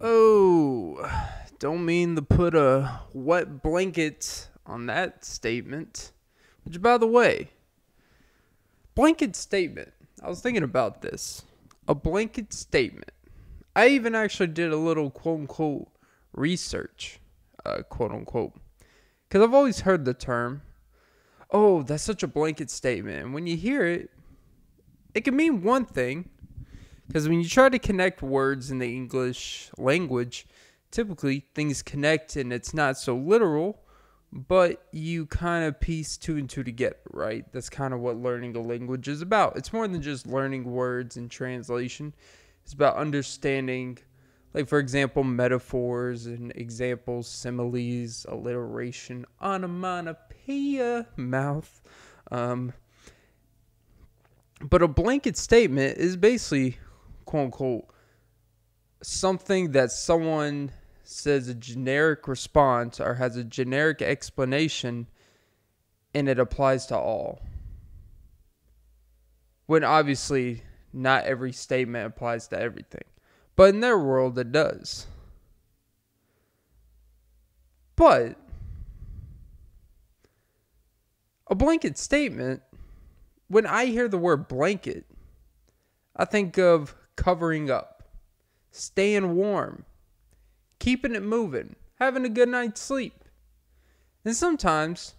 Oh, don't mean to put a wet blanket on that statement. Which, by the way, blanket statement. I was thinking about this. A blanket statement. I even actually did a little quote unquote research, uh, quote unquote. Because I've always heard the term, oh, that's such a blanket statement. And when you hear it, it can mean one thing. Because when you try to connect words in the English language, typically things connect and it's not so literal, but you kind of piece two and two together, right? That's kind of what learning a language is about. It's more than just learning words and translation, it's about understanding, like, for example, metaphors and examples, similes, alliteration, onomatopoeia, mouth. Um, but a blanket statement is basically, quote unquote, something that someone says a generic response or has a generic explanation and it applies to all. When obviously not every statement applies to everything. But in their world, it does. But a blanket statement, when I hear the word blanket, I think of covering up, staying warm, keeping it moving, having a good night's sleep. And sometimes,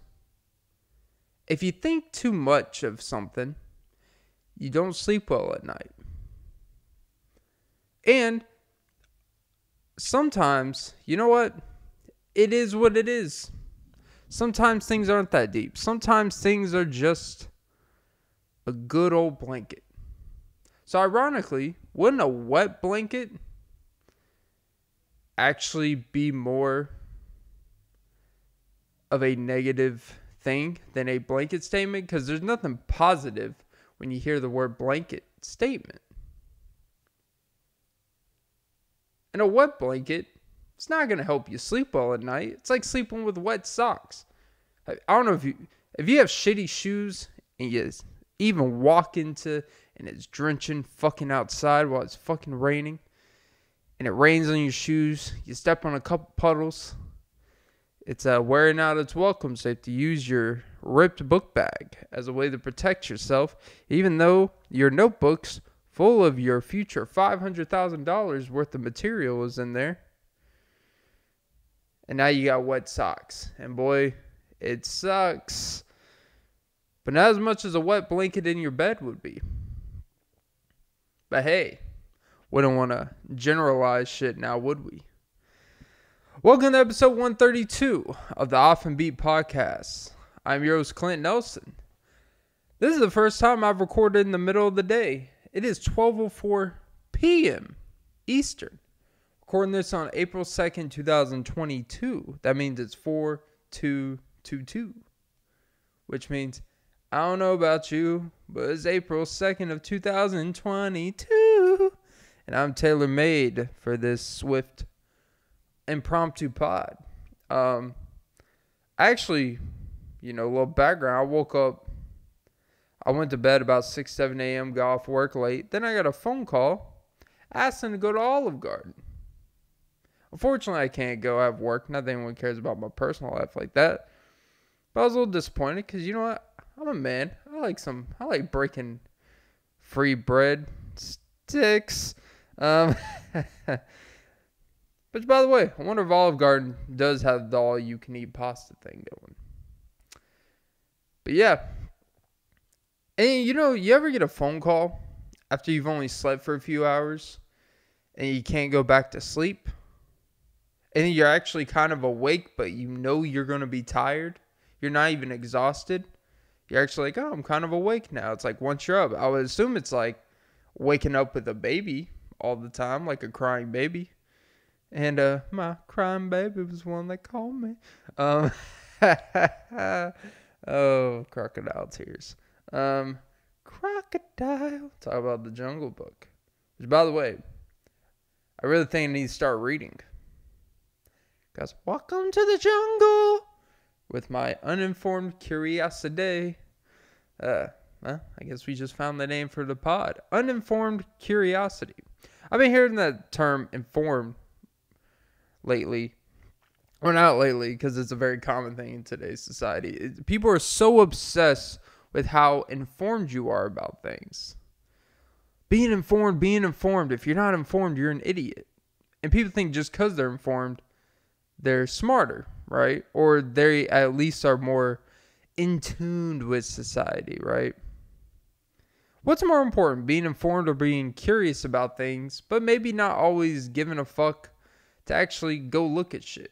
if you think too much of something, you don't sleep well at night. And sometimes, you know what? It is what it is. Sometimes things aren't that deep. Sometimes things are just a good old blanket. So, ironically, wouldn't a wet blanket actually be more of a negative thing than a blanket statement? Because there's nothing positive when you hear the word blanket statement. And a wet blanket, it's not going to help you sleep well at night. It's like sleeping with wet socks. I don't know if you if you have shitty shoes and you even walk into and it's drenching fucking outside while it's fucking raining and it rains on your shoes, you step on a couple puddles, it's uh, wearing out its welcome, have to use your ripped book bag as a way to protect yourself, even though your notebook's full of your future $500,000 worth of material is in there. And now you got wet socks. And boy, it sucks. But not as much as a wet blanket in your bed would be. But hey, we don't want to generalize shit now, would we? Welcome to episode 132 of the Off and Beat podcast. I'm your host, Clint Nelson. This is the first time I've recorded in the middle of the day. It is 12:04 p.m. Eastern. Recording this on April 2nd, 2022. That means it's 4222. Which means I don't know about you, but it's April 2nd of 2022 and I'm tailor made for this swift impromptu pod. Um, actually, you know, a little background. I woke up. I went to bed about six, seven a.m. Got off work late. Then I got a phone call asking to go to Olive Garden. Unfortunately, I can't go. I have work. Not that anyone cares about my personal life like that. But I was a little disappointed because you know what? I'm a man. I like some. I like breaking free bread sticks. Um, but by the way, I wonder if Olive Garden does have the all you can eat pasta thing going. But yeah. And you know, you ever get a phone call after you've only slept for a few hours and you can't go back to sleep? And you're actually kind of awake, but you know you're to be tired. You're not even exhausted. You're actually like, oh, I'm kind of awake now. It's like once you're up, I would assume it's like waking up with a baby all the time, like a crying baby. And uh, my crying baby was one that called me. Um, oh, crocodile tears. Um, crocodile. Talk about the Jungle Book. Which, by the way, I really think I need to start reading. Guys, welcome to the jungle with my uninformed curiosity. Uh, well, I guess we just found the name for the pod. Uninformed curiosity. I've been hearing that term informed lately. Or not lately, because it's a very common thing in today's society. People are so obsessed with how informed you are about things. Being informed, being informed. If you're not informed, you're an idiot. And people think just because they're informed, they're smarter, right? Or they at least are more in tune with society, right? What's more important, being informed or being curious about things, but maybe not always giving a fuck to actually go look at shit?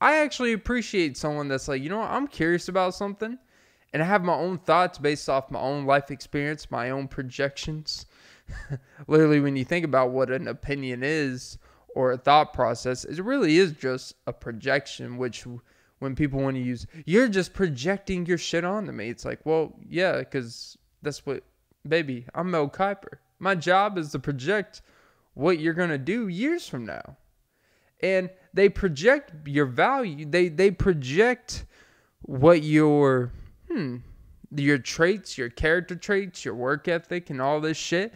I actually appreciate someone that's like, you know what, I'm curious about something and I have my own thoughts based off my own life experience, my own projections. Literally, when you think about what an opinion is or a thought process, it really is just a projection, which when people want to use, you're just projecting your shit onto me. It's like, well, yeah, because that's what, baby, I'm Mel Kiper. My job is to project what you're going to do years from now. And they project your value, they, they project what your, hmm, your traits, your character traits, your work ethic, and all this shit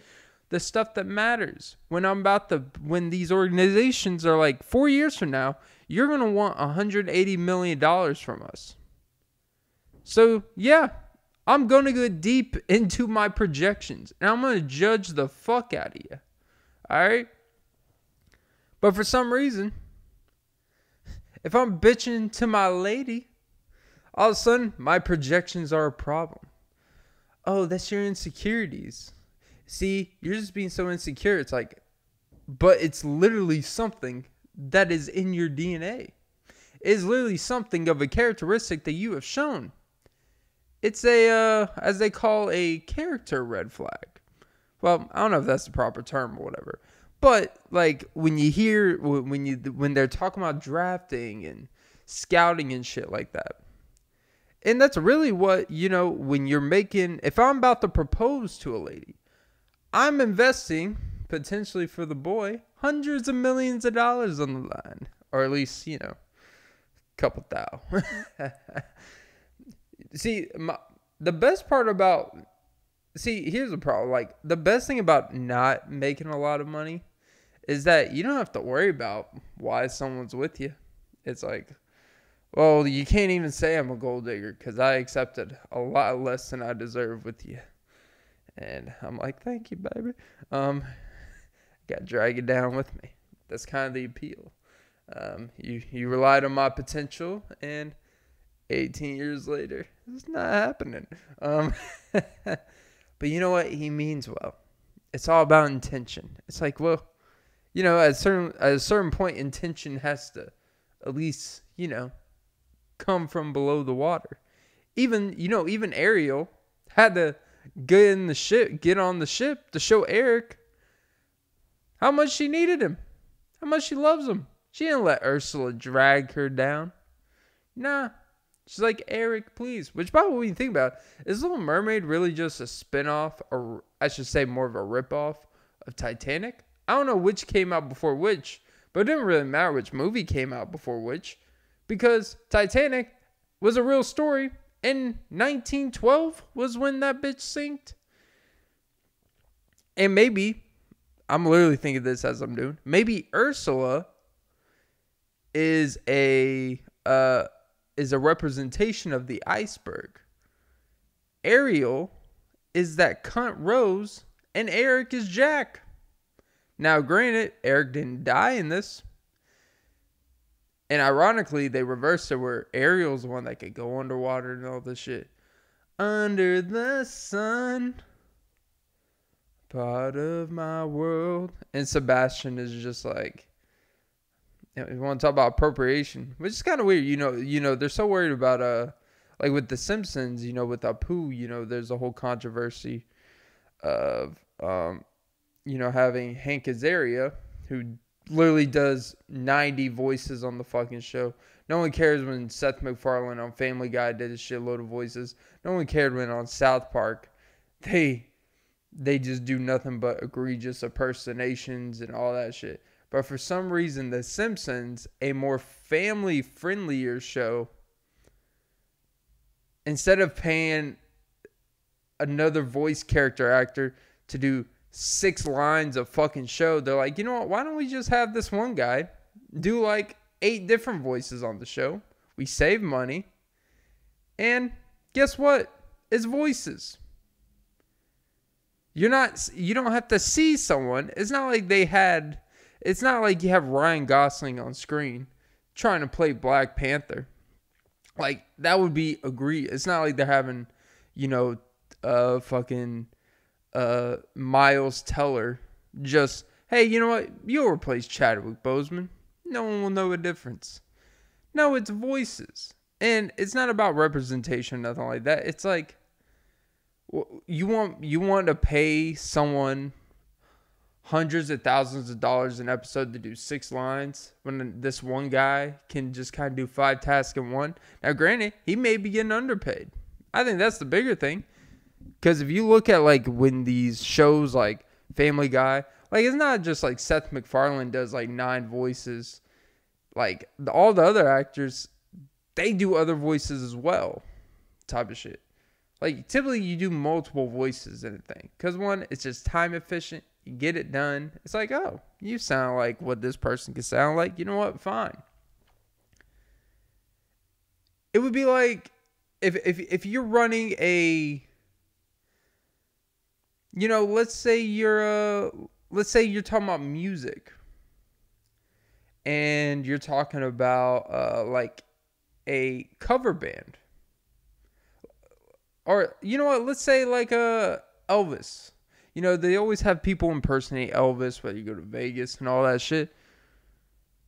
the stuff that matters. When I'm about to, when these organizations are like four years from now, you're gonna want 180 million dollars from us. So yeah, I'm gonna go deep into my projections, and I'm gonna judge the fuck out of you. All right. But for some reason, if I'm bitching to my lady, all of a sudden my projections are a problem. Oh, that's your insecurities. See, you're just being so insecure. It's like, but it's literally something that is in your DNA. It is literally something of a characteristic that you have shown. It's a, uh, as they call a character red flag. Well, I don't know if that's the proper term or whatever. But like when you hear when you when they're talking about drafting and scouting and shit like that. And that's really what, you know, when you're making if I'm about to propose to a lady, I'm investing potentially for the boy hundreds of millions of dollars on the line, or at least you know, a couple thou. see, my, the best part about see here's the problem. Like the best thing about not making a lot of money is that you don't have to worry about why someone's with you. It's like, well, you can't even say I'm a gold digger because I accepted a lot less than I deserve with you. And I'm like, thank you, baby. Um, got drag it down with me. That's kind of the appeal. Um, you you relied on my potential, and 18 years later, it's not happening. Um, but you know what? He means well. It's all about intention. It's like, well, you know, at a certain at a certain point, intention has to, at least, you know, come from below the water. Even you know, even Ariel had to get in the ship, get on the ship to show Eric how much she needed him, how much she loves him. She didn't let Ursula drag her down. Nah. She's like, Eric, please. Which, by the way, you think about is Little Mermaid really just a spin-off, or I should say more of a rip-off of Titanic? I don't know which came out before which, but it didn't really matter which movie came out before which, because Titanic was a real story, and 1912 was when that bitch sinked. And maybe, I'm literally thinking this as I'm doing, maybe Ursula is a uh is a representation of the iceberg. Ariel is that cunt Rose, and Eric is Jack. Now, granted, Eric didn't die in this. And ironically, they reversed it where Ariel's the one that could go underwater and all this shit. Under the sun, part of my world. And Sebastian is just like, you, know, you want to talk about appropriation, which is kind of weird. You know, you know, they're so worried about uh, like with the Simpsons. You know, with Apu, you know, there's a whole controversy of um, you know, having Hank Azaria, who literally does 90 voices on the fucking show. No one cares when Seth MacFarlane on Family Guy did a shitload of voices. No one cared when on South Park they they just do nothing but egregious impersonations and all that shit. But for some reason, The Simpsons, a more family friendlier show, instead of paying another voice character actor to do six lines of fucking show, they're like, you know what? Why don't we just have this one guy do like eight different voices on the show. We save money. And guess what? It's voices. You're not you don't have to see someone. It's not like they had it's not like you have Ryan Gosling on screen trying to play Black Panther. Like that would be agree. It's not like they're having, you know, uh fucking uh Miles Teller just hey, you know what? You'll replace Chadwick Boseman. No one will know a difference. No, it's voices. And it's not about representation, nothing like that. It's like you want you want to pay someone hundreds of thousands of dollars an episode to do six lines when this one guy can just kind of do five tasks in one. Now, granted, he may be getting underpaid. I think that's the bigger thing. Because if you look at like when these shows like Family Guy, like it's not just like Seth MacFarlane does like nine voices. Like all the other actors, they do other voices as well, type of shit. Like typically you do multiple voices in a thing. Cause one, it's just time efficient. You get it done. It's like, oh, you sound like what this person could sound like. You know what? Fine. It would be like if if if you're running a you know, let's say you're a let's say you're talking about music and you're talking about uh like a cover band or you know what? Let's say like uh Elvis. You know they always have people impersonate Elvis, whether you go to Vegas and all that shit.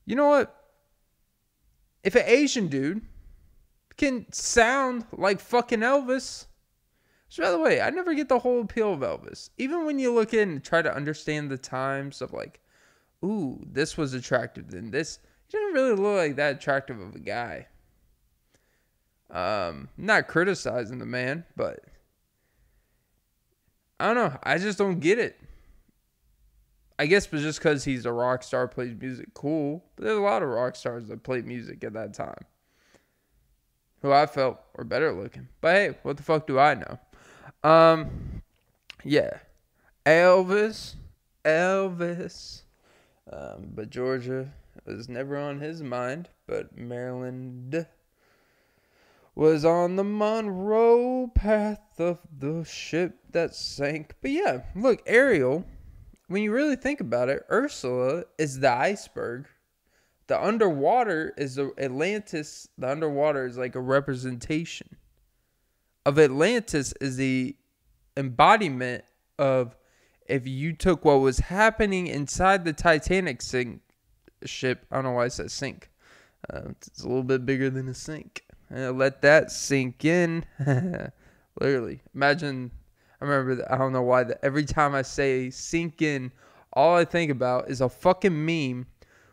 You know what? If an Asian dude can sound like fucking Elvis. So by the way, I never get the whole appeal of Elvis. Even when you look in and try to understand the times of like, ooh, this was attractive than this. He didn't really look like that attractive of a guy. Um, not criticizing the man, but I don't know. I just don't get it. I guess but just because he's a rock star, plays music, cool. But there's a lot of rock stars that played music at that time who I felt were better looking. But hey, what the fuck do I know? Um, yeah, Elvis, Elvis. Um, but Georgia was never on his mind. But Maryland was on the Monroe path of the ship that sank. But yeah, look, Ariel, when you really think about it, Ursula is the iceberg. The underwater is the Atlantis. The underwater is like a representation of Atlantis is the embodiment of if you took what was happening inside the Titanic sink ship. I don't know why I said sink. Uh, it's a little bit bigger than a sink. Uh, let that sink in. Literally, imagine. I remember. I don't know why. Every time I say sink in, all I think about is a fucking meme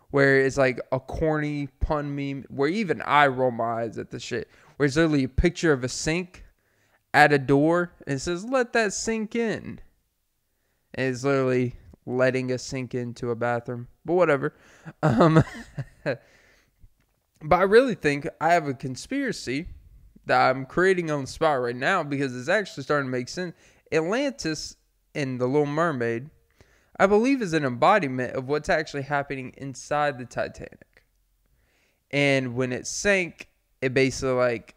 where it's like a corny pun meme where even I roll my eyes at the shit. Where it's literally a picture of a sink at a door and it says "Let that sink in." And it's literally letting us sink into a bathroom, but whatever. Um. But I really think I have a conspiracy that I'm creating on the spot right now because it's actually starting to make sense. Atlantis in The Little Mermaid, I believe, is an embodiment of what's actually happening inside the Titanic. And when it sank, it basically like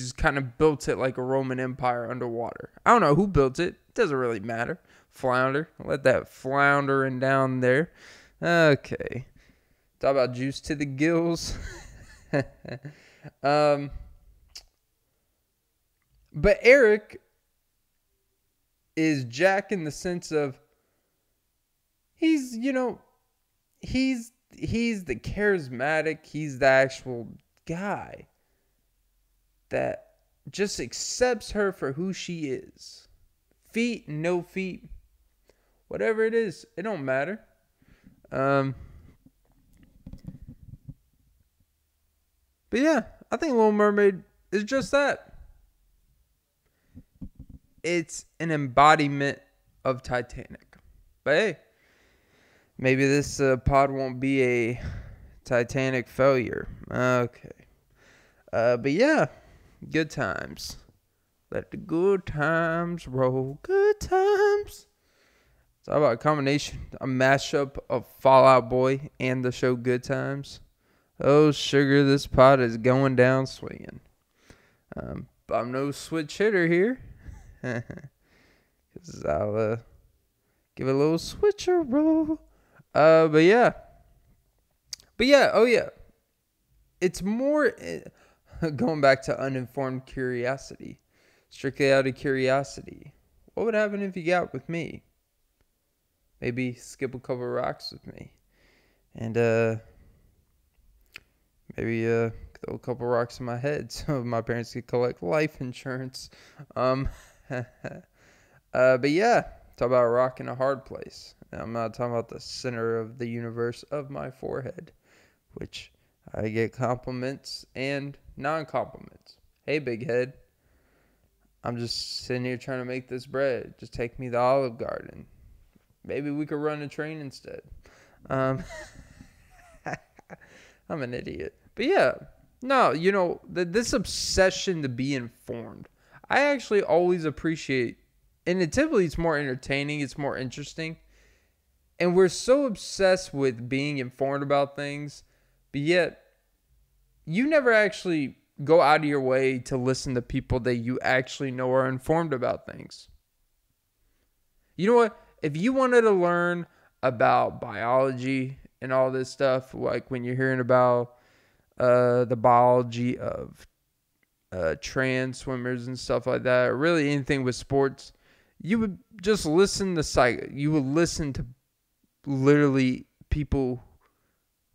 is kind of built it like a Roman Empire underwater. I don't know who built it. Doesn't really matter. Flounder. Let that flounder floundering down there. Okay. Talk about juice to the gills. um, but Eric is Jack in the sense of he's, you know, he's he's the charismatic, he's the actual guy that just accepts her for who she is. Feet, no feet, whatever it is, it don't matter. Um But yeah, I think Little Mermaid is just that. It's an embodiment of Titanic. But hey, maybe this uh, pod won't be a Titanic failure. Okay. Uh, but yeah, good times. Let the good times roll. Good times. Talk about a combination, a mashup of Fall Out Boy and the show Good Times. Oh, sugar, this pot is going down swinging. Um, but I'm no switch hitter here. Because I'll uh, give it a little switcher roll. Uh, but yeah. But yeah, oh yeah. It's more uh, going back to uninformed curiosity. Strictly out of curiosity. What would happen if you got with me? Maybe skip a couple rocks with me. And uh maybe uh throw a couple rocks in my head so my parents could collect life insurance. Um uh but yeah, talk about a rock in a hard place. I'm not talking about the center of the universe of my forehead, which I get compliments and non compliments. Hey, big head. I'm just sitting here trying to make this bread. Just take me to the Olive Garden. Maybe we could run a train instead. Um, I'm an idiot. But yeah, no, you know, this obsession to be informed. I actually always appreciate, and it typically it's more entertaining, it's more interesting. And we're so obsessed with being informed about things, but yet you never actually go out of your way to listen to people that you actually know are informed about things. You know what? If you wanted to learn about biology and all this stuff, like when you're hearing about uh, the biology of uh, trans swimmers and stuff like that, or really anything with sports, you would just listen to psych. You would listen to literally people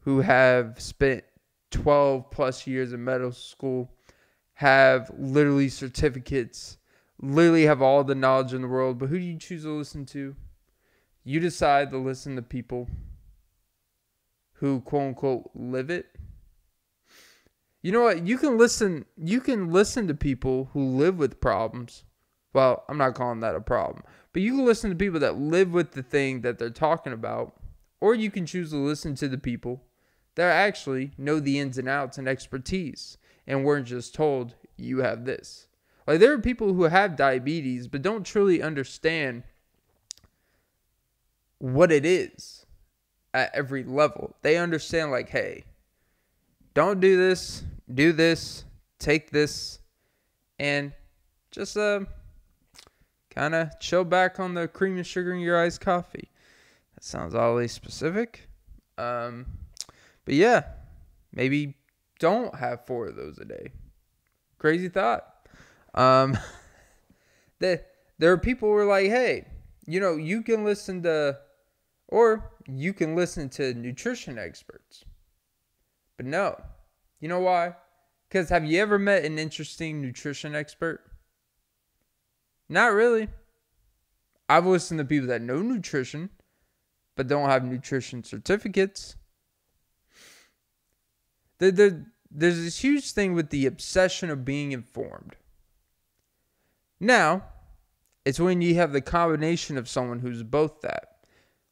who have spent 12 plus years in medical school, have literally certificates, literally have all the knowledge in the world. But who do you choose to listen to? You decide to listen to people who quote unquote live it. You know what? You can listen you can listen to people who live with problems. Well, I'm not calling that a problem. But you can listen to people that live with the thing that they're talking about. Or you can choose to listen to the people that actually know the ins and outs and expertise and weren't just told you have this. Like there are people who have diabetes but don't truly understand what it is at every level. They understand like, hey, don't do this, do this, take this, and just uh kind of chill back on the cream and sugar in your iced coffee. That sounds oddly specific. Um, but yeah, maybe don't have four of those a day. Crazy thought. Um, that there are people who are like, hey, you know, you can listen to, or you can listen to nutrition experts. But no, you know why? Because have you ever met an interesting nutrition expert? Not really. I've listened to people that know nutrition, but don't have nutrition certificates. The, the, there's this huge thing with the obsession of being informed. Now, it's when you have the combination of someone who's both that,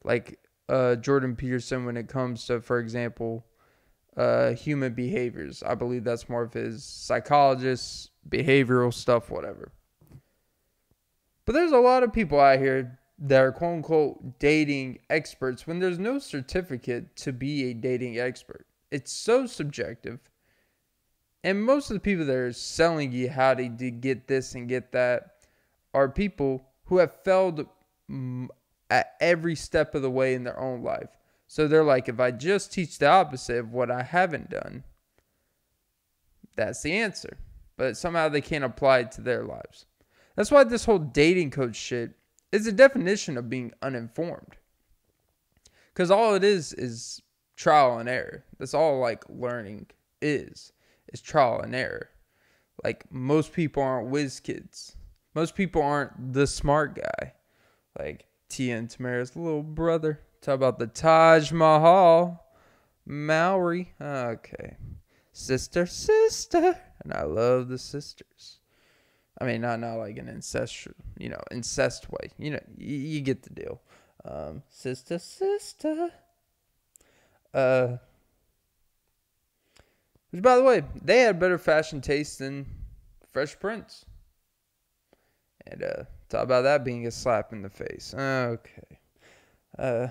like uh, Jordan Peterson, when it comes to, for example, uh, human behaviors. I believe that's more of his psychologist, behavioral stuff, whatever. But there's a lot of people out here that are quote unquote dating experts when there's no certificate to be a dating expert. It's so subjective. And most of the people that are selling you how to get this and get that are people who have failed at every step of the way in their own life. So they're like, if I just teach the opposite of what I haven't done, that's the answer. But somehow they can't apply it to their lives. That's why this whole dating coach shit is a definition of being uninformed. Because all it is is trial and error. That's all like learning is is trial and error. Like most people aren't whiz kids. Most people aren't the smart guy. Like Tia and Tamera's little brother. Talk about the Taj Mahal. Mowry. Okay. Sister, sister. And I love the sisters. I mean, not not like an ancestral, you know, incest way. You know, you, you get the deal. Um, sister, sister. Uh, which, by the way, they had better fashion taste than Fresh Prince. And uh, talk about that being a slap in the face. Okay. Uh,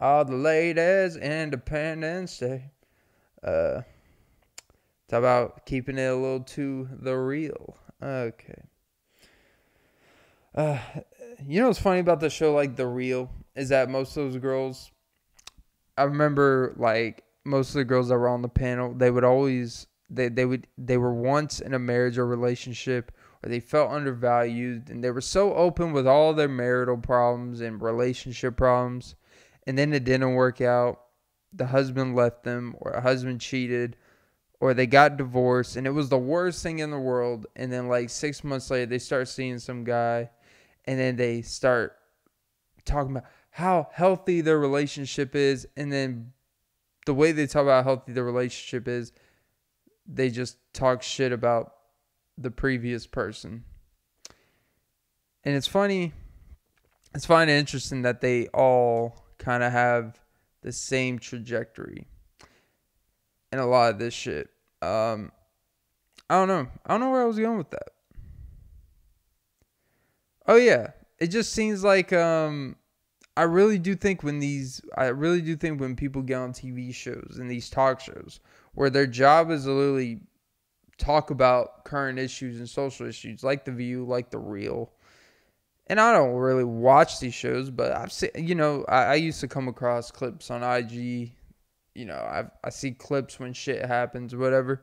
all the ladies, Independence Day. Uh, talk about keeping it a little to the real. Okay. Uh, you know what's funny about the show, like The Real, is that most of those girls, I remember like most of the girls that were on the panel, they would always they they would they were once in a marriage or relationship or they felt undervalued and they were so open with all their marital problems and relationship problems. And then it didn't work out. The husband left them or a husband cheated or they got divorced and it was the worst thing in the world. And then like 6 months later they start seeing some guy and then they start talking about how healthy their relationship is and then the way they talk about how healthy the relationship is they just talk shit about the previous person. And it's funny, it's fine and interesting that they all kind of have the same trajectory and a lot of this shit. Um, I don't know. I don't know where I was going with that. Oh yeah, it just seems like um I really do think when these I really do think when people get on TV shows and these talk shows where their job is to literally talk about current issues and social issues like the view like the real. And i don't really watch these shows but i've seen you know i, I used to come across clips on ig you know i i see clips when shit happens whatever.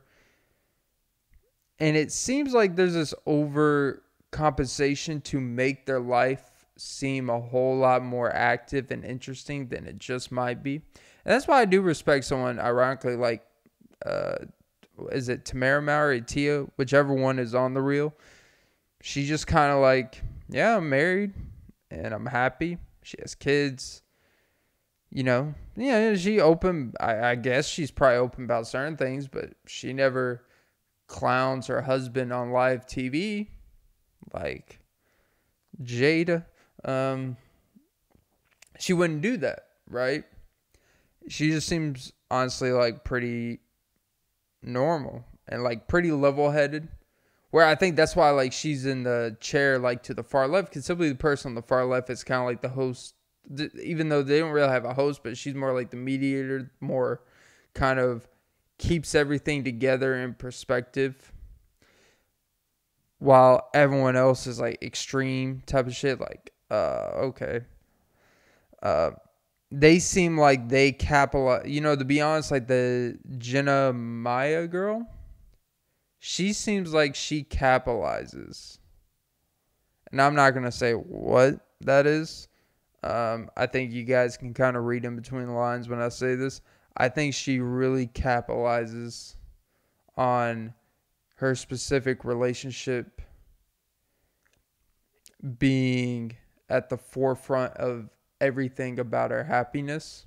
And it seems like there's this over compensation to make their life seem a whole lot more active and interesting than it just might be and that's why i do respect someone ironically like uh, is it Tamera Mowry, Tia, whichever one is on the Real. She just kind of like, yeah, I'm married and I'm happy. She has kids. You know, yeah, she open. I, I guess she's probably open about certain things, but she never clowns her husband on live TV like Jada. Um, she wouldn't do that, right? She just seems honestly like pretty normal and like pretty level headed. Where I think that's why like she's in the chair like to the far left because simply the person on the far left is kind of like the host, even though they don't really have a host, but she's more like the mediator, more kind of keeps everything together in perspective. While everyone else is like extreme type of shit, like uh okay, uh they seem like they capitalize. You know, to be honest, like the Jeannie Mai girl, she seems like she capitalizes. And I'm not gonna say what that is. Um, I think you guys can kind of read in between the lines when I say this. I think she really capitalizes on her specific relationship being at the forefront of everything about her happiness.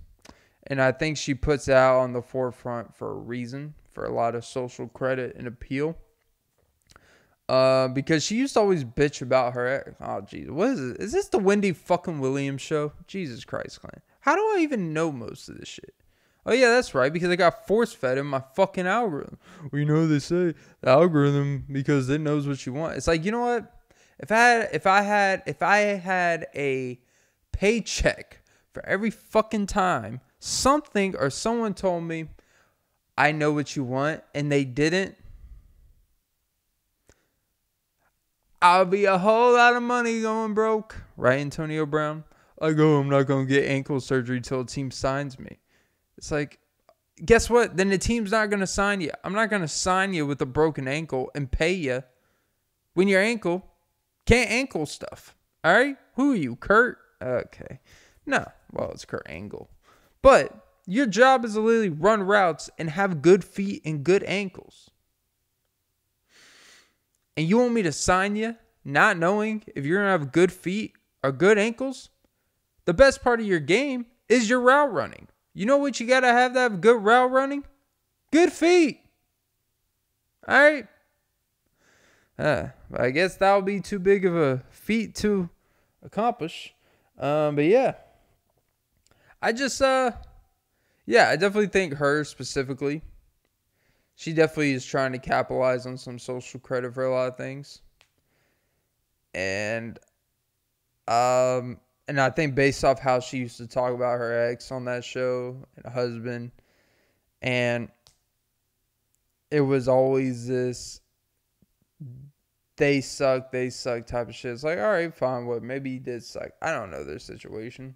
And I think she puts out on the forefront for a reason, for a lot of social credit and appeal. Uh, because she used to always bitch about her ex. Oh, Jesus. What is it? Is this the Wendy fucking Williams show? Jesus Christ, Clint. How do I even know most of this shit? Oh, yeah, that's right. Because I got force fed in my fucking algorithm. Well, you know, they say the algorithm because it knows what you want. It's like, you know what? If I had, if I had, if I had a paycheck for every fucking time something or someone told me, I know what you want, and they didn't, I'll be a whole lot of money going broke. Right, Antonio Brown? I go, oh, I'm not going to get ankle surgery till a team signs me. It's like, guess what? Then the team's not going to sign you. I'm not going to sign you with a broken ankle and pay you when your ankle can't ankle stuff. All right? Who are you, Kurt? Okay. No. Well, it's Kurt Angle. But your job is to literally run routes and have good feet and good ankles. And you want me to sign you not knowing if you're going to have good feet or good ankles? The best part of your game is your route running. You know what you got to have to have good route running? Good feet. All right. Uh, I guess that would be too big of a feat to accomplish. Um, but yeah, I just uh, yeah, I definitely think her specifically. She definitely is trying to capitalize on some social credit for a lot of things. And um, and I think based off how she used to talk about her ex on that show and husband, and it was always this they suck, they suck type of shit. It's like, all right, fine, what? Maybe he did suck. I don't know their situation.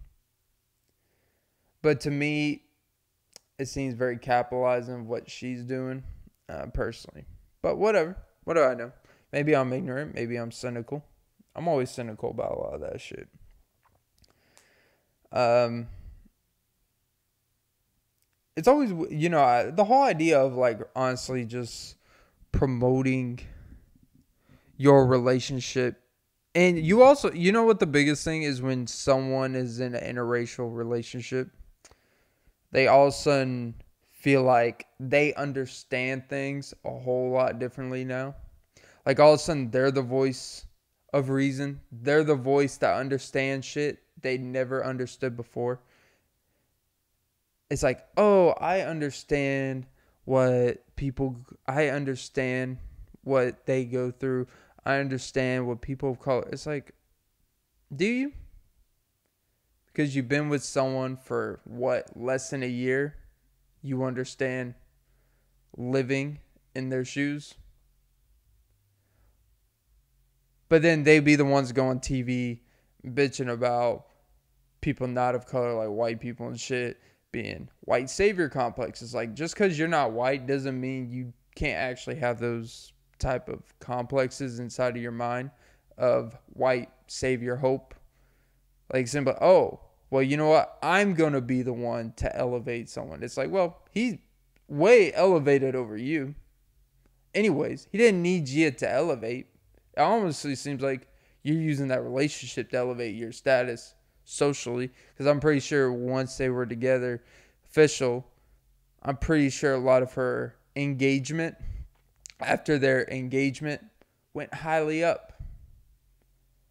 But to me, it seems very capitalizing of what she's doing, uh, personally. But whatever. What do I know? Maybe I'm ignorant. Maybe I'm cynical. I'm always cynical about a lot of that shit. Um, it's always you know the whole idea of like honestly just promoting your relationship. And you also you know what the biggest thing is when someone is in an interracial relationship? They all of a sudden feel like they understand things a whole lot differently now. Like all of a sudden they're the voice of reason. They're the voice that understands shit they never understood before. It's like oh i understand what people i understand what they go through I understand what people call it's like do you? Because you've been with someone for what, less than a year, you understand living in their shoes. But then they be the ones going TV bitching about people not of color like white people and shit being white savior complexes. Like just because you're not white doesn't mean you can't actually have those type of complexes inside of your mind of white savior hope. Like simple, oh, well, you know what? I'm going to be the one to elevate someone. It's like, well, he's way elevated over you. Anyways, he didn't need you to elevate. It almost seems like you're using that relationship to elevate your status socially. Because I'm pretty sure once they were together, official, I'm pretty sure a lot of her engagement after their engagement went highly up.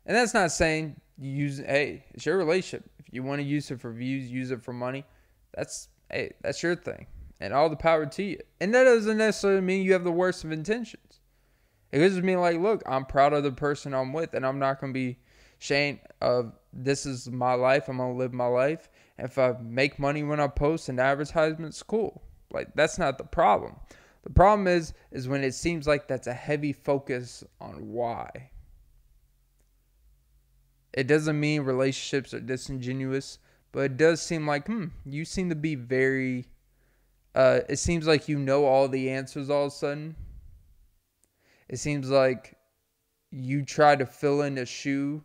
And that's not saying you use hey, it's your relationship. If you want to use it for views, use it for money, that's hey, that's your thing. And all the power to you. And that doesn't necessarily mean you have the worst of intentions. It just mean like, look, I'm proud of the person I'm with and I'm not gonna be ashamed of this is my life. I'm gonna live my life. If I make money when I post and advertisements, cool. Like that's not the problem. The problem is is when it seems like that's a heavy focus on why. It doesn't mean relationships are disingenuous, but it does seem like hmm, you seem to be very uh, it seems like you know all the answers all of a sudden. It seems like you try to fill in a shoe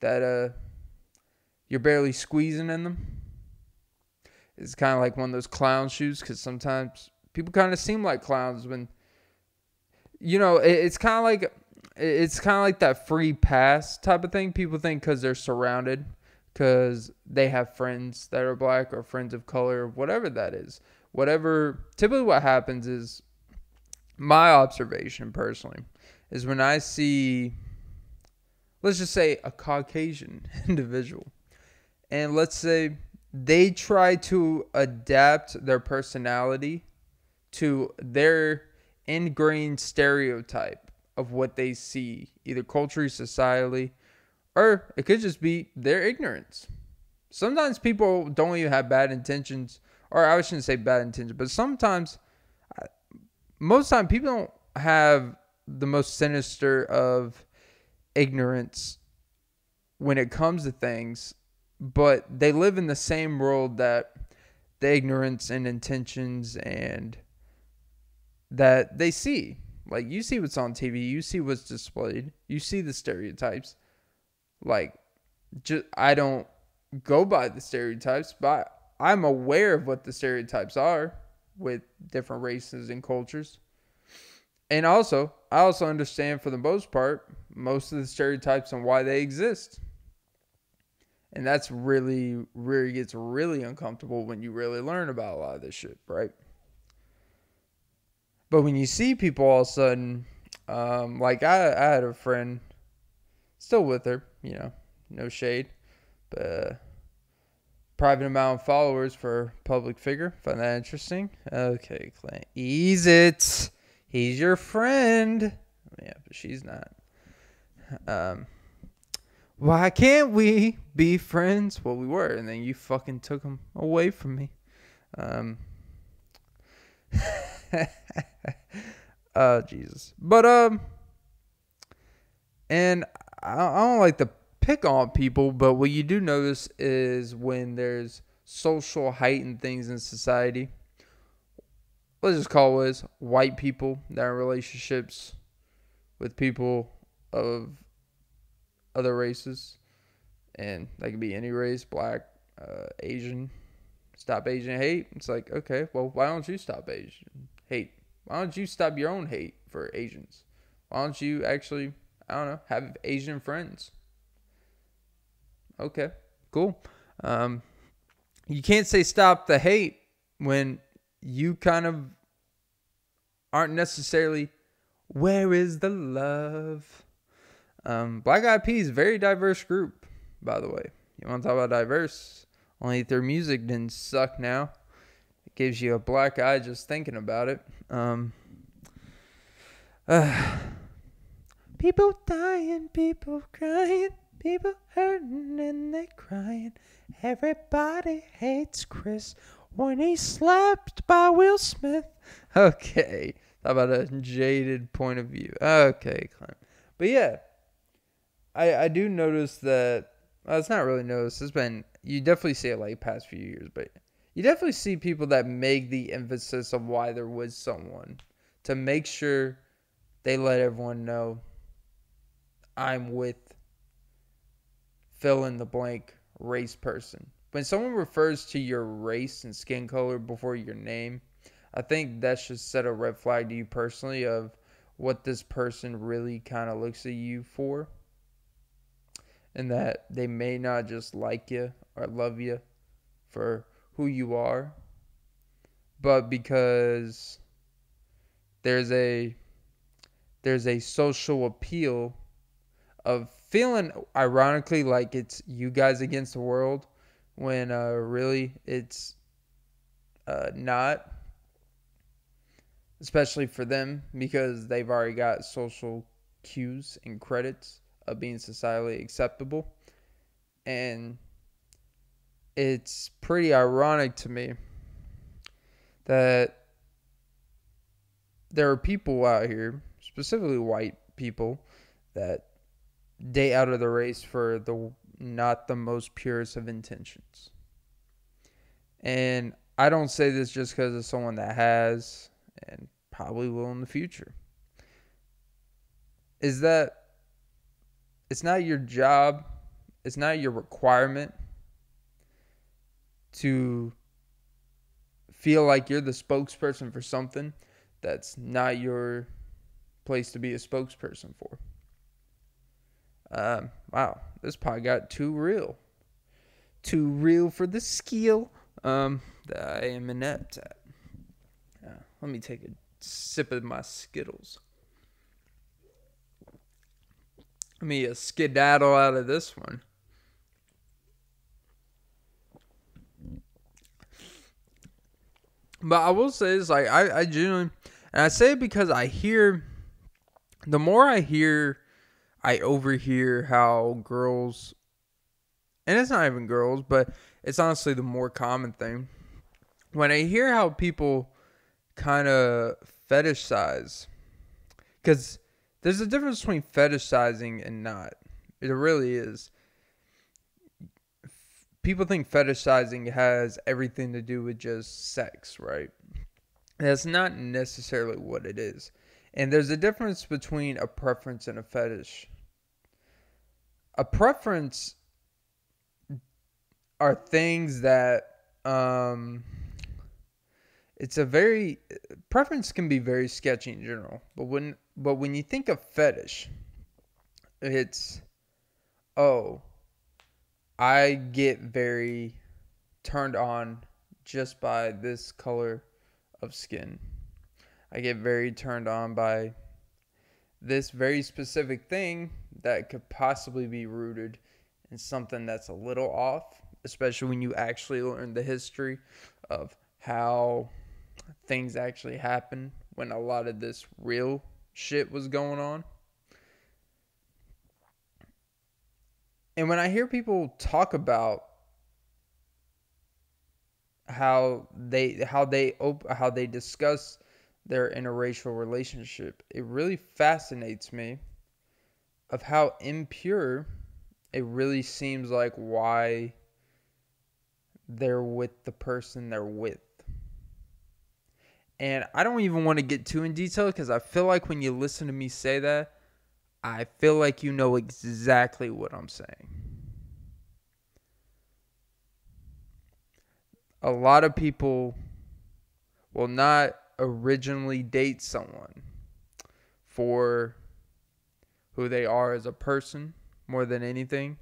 that uh you're barely squeezing in them. It's kind of like one of those clown shoes because sometimes people kind of seem like clowns when you know it, it's kind of like it's kind of like that free pass type of thing people think because they're surrounded because they have friends that are black or friends of color whatever that is. Whatever typically what happens is my observation personally is when i see let's just say a caucasian individual and let's say they try to adapt their personality to their ingrained stereotype of what they see, either culturally, societally, or it could just be their ignorance. Sometimes people don't even have bad intentions, or I shouldn't say bad intentions, but sometimes, most time, people don't have the most sinister of ignorance when it comes to things, but they live in the same world that the ignorance and intentions and that they see. Like you see what's on TV, you see what's displayed, you see the stereotypes. Like just I don't go by the stereotypes, but I'm aware of what the stereotypes are with different races and cultures. And also, I also understand for the most part most of the stereotypes and why they exist. And that's really, really gets really uncomfortable when you really learn about a lot of this shit, right? But when you see people all of a sudden, um, like I, I had a friend, still with her, you know, no shade, but uh, private amount of followers for public figure. Find that interesting? Okay, Clint, ease it. He's your friend. Yeah, but she's not. Um, Why can't we be friends? Well, we were, and then you fucking took him away from me. Um. uh, Jesus. But um, and I, I don't like to pick on people, but what you do notice is when there's social heightened things in society. Let's just call it white people that are in relationships with people of other races, and that could be any race, black, uh, Asian. Stop Asian hate. It's like, okay, well, why don't you stop Asian hate? Why don't you stop your own hate for Asians? Why don't you actually, I don't know, have Asian friends? Okay, cool. Um, you can't say stop the hate when you kind of aren't necessarily where is the love um, Black Eyed Peas, very diverse group, by the way. You want to talk about diverse? Only their music didn't suck now. It gives you a black eye just thinking about it. Um, uh, people dying, people crying, people hurting and they crying. Everybody hates Chris when he slapped by Will Smith. Okay, how about a jaded point of view? Okay. But yeah, I I do notice that. Well, it's not really noticed. It's been you definitely see it like past few years, but you definitely see people that make the emphasis of why there was someone to make sure they let everyone know I'm with fill in the blank race person. When someone refers to your race and skin color before your name, I think that should set a red flag to you personally of what this person really kind of looks at you for and that they may not just like you or love you for who you are, but because there's a there's a social appeal of feeling ironically like it's you guys against the world when uh, really it's uh, not especially for them because they've already got social cues and credits of being societally acceptable. And it's pretty ironic to me that there are people out here, specifically white people, that date out of the race for the not the most purest of intentions. And I don't say this just because of someone that has and probably will in the future. Is that it's not your job, it's not your requirement to feel like you're the spokesperson for something that's not your place to be a spokesperson for. Um, wow, this pod got too real. Too real for the skill um, that I am inept at. Uh, let me take a sip of my Skittles. Let me uh, skedaddle out of this one. But I will say is like I, I genuinely and I say it because I hear the more I hear I overhear how girls and it's not even girls, but it's honestly the more common thing. When I hear how people kind of fetishize cuz there's a difference between fetishizing and not. It really is. People think fetishizing has everything to do with just sex, right? That's not necessarily what it is. And there's a difference between a preference and a fetish. A preference are things that um it's a very preference can be very sketchy in general, but when but when you think of fetish, it's oh, I get very turned on just by this color of skin. I get very turned on by this very specific thing that could possibly be rooted in something that's a little off, especially when you actually learn the history of how things actually happen when a lot of this real shit was going on. And when I hear people talk about how they how they op- how they discuss their interracial relationship, it really fascinates me of how impure it really seems like why they're with the person they're with. And I don't even want to get too in detail because I feel like when you listen to me say that, I feel like you know exactly what I'm saying. A lot of people will not originally date someone for who they are as a person more than anything.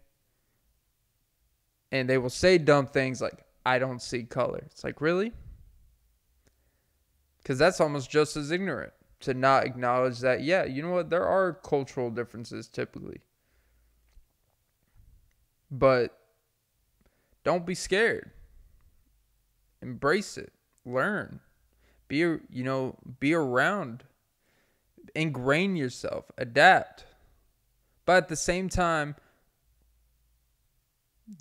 And they will say dumb things like, I don't see color. It's like, really? Because that's almost just as ignorant to not acknowledge that, yeah, you know what? There are cultural differences typically. But don't be scared. Embrace it. Learn. Be, you know, be around. Ingrain yourself. Adapt. But at the same time,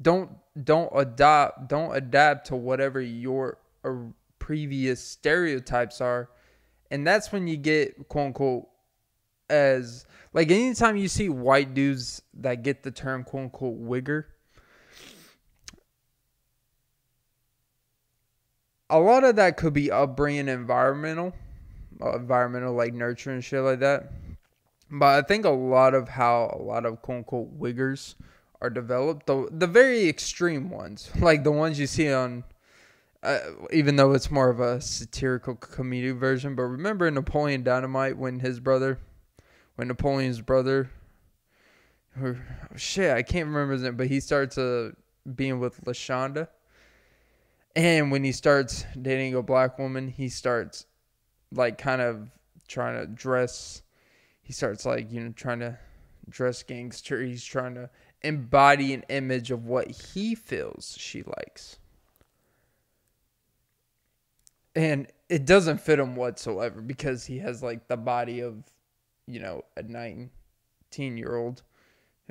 don't don't adopt don't adapt to whatever your uh, previous stereotypes are and that's when you get quote unquote as like anytime you see white dudes that get the term quote unquote wigger a lot of that could be upbringing environmental uh, environmental like nurture and shit like that. But i think a lot of how a lot of quote unquote wiggers are developed the the very extreme ones like the ones you see on uh, even though it's more of a satirical comedic version. But remember Napoleon Dynamite when his brother, when Napoleon's brother, or oh shit, I can't remember his name, but he starts uh, being with Lashonda. And when he starts dating a black woman, he starts like kind of trying to dress. He starts like, you know, trying to dress gangster. He's trying to embody an image of what he feels she likes and it doesn't fit him whatsoever because he has like the body of you know a 19 year old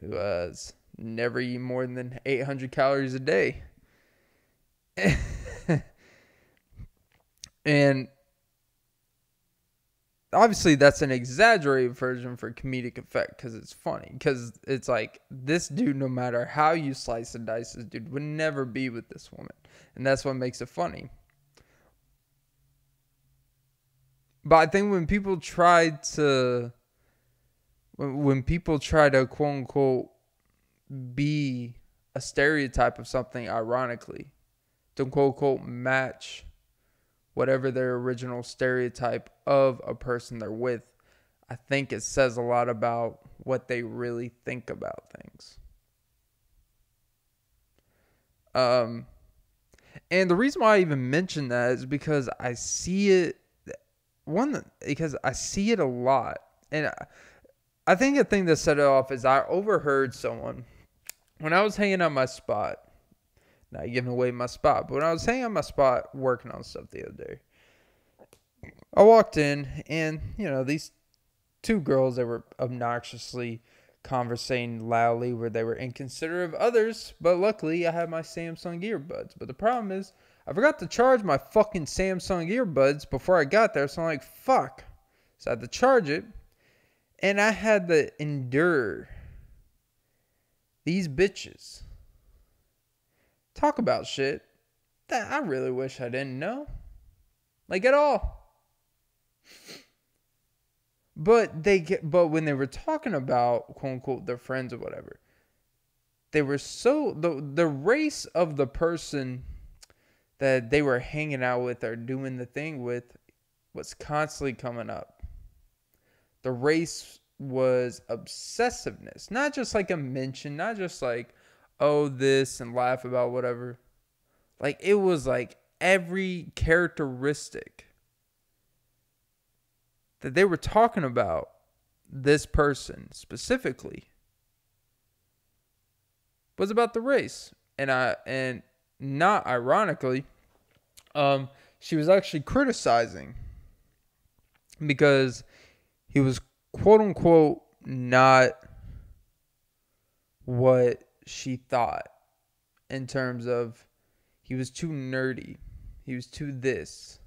who has never eaten more than 800 calories a day. And obviously that's an exaggerated version for comedic effect because it's funny because it's like this dude no matter how you slice and dice this dude would never be with this woman. And that's what makes it funny But I think when people try to, when people try to quote unquote be a stereotype of something, ironically, to quote unquote match whatever their original stereotype of a person they're with, I think it says a lot about what they really think about things. Um, and the reason why I even mention that is because I see it one because I see it a lot, and I, think the thing that set it off is I overheard someone when I was hanging on my spot. Not giving away my spot, but when I was hanging on my spot working on stuff the other day, I walked in and you know these two girls that were obnoxiously conversing loudly where they were inconsiderate of others, but luckily I had my Samsung earbuds. But the problem is I forgot to charge my fucking Samsung earbuds before I got there, so I'm like, fuck. So I had to charge it, and I had to endure these bitches talk about shit that I really wish I didn't know. Like at all. But they get but when they were talking about quote unquote their friends or whatever, they were so the the race of the person that they were hanging out with or doing the thing with was constantly coming up. The race was obsessiveness, not just like a mention, not just like, oh, this and laugh about whatever. Like it was like every characteristic that they were talking about this person specifically was about the race. And I and not ironically, um, she was actually criticizing because he was quote unquote not what she thought in terms of he was too nerdy, he was too this.